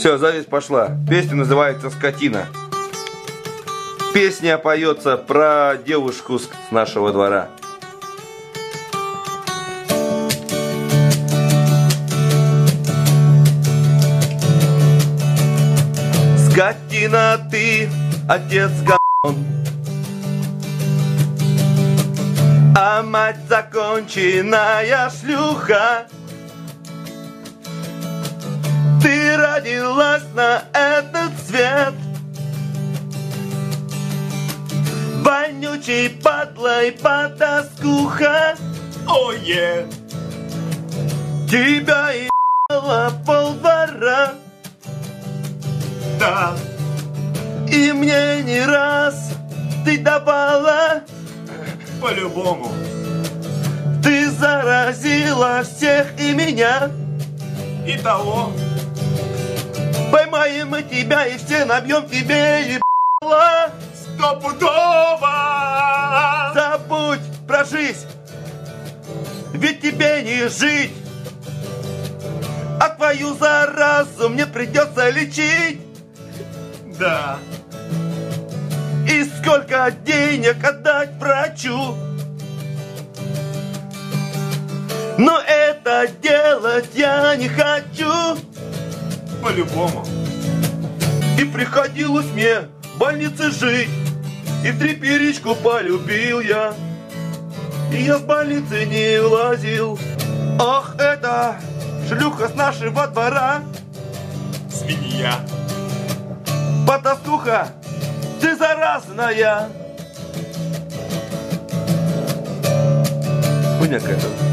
Все, запись пошла. Песня называется «Скотина». Песня поется про девушку с нашего двора. Скотина ты, отец говн А мать законченная шлюха родилась на этот свет Вонючий падлой потаскуха Ой, е. Тебя ебала полдвора Да, И мне не раз ты давала по-любому. Ты заразила всех и меня И того. Поймаем мы тебя и все набьем тебе ебала Стопудово! Забудь про жизнь Ведь тебе не жить. А твою заразу мне придется лечить. Да, И сколько денег отдать врачу. Но это делать я не хочу по-любому. И приходилось мне в больнице жить И в треперечку полюбил я. И я с больницы не влазил Ах, это шлюха с нашего двора. Свинья. Потаскуха, ты заразная. Хуйня какая-то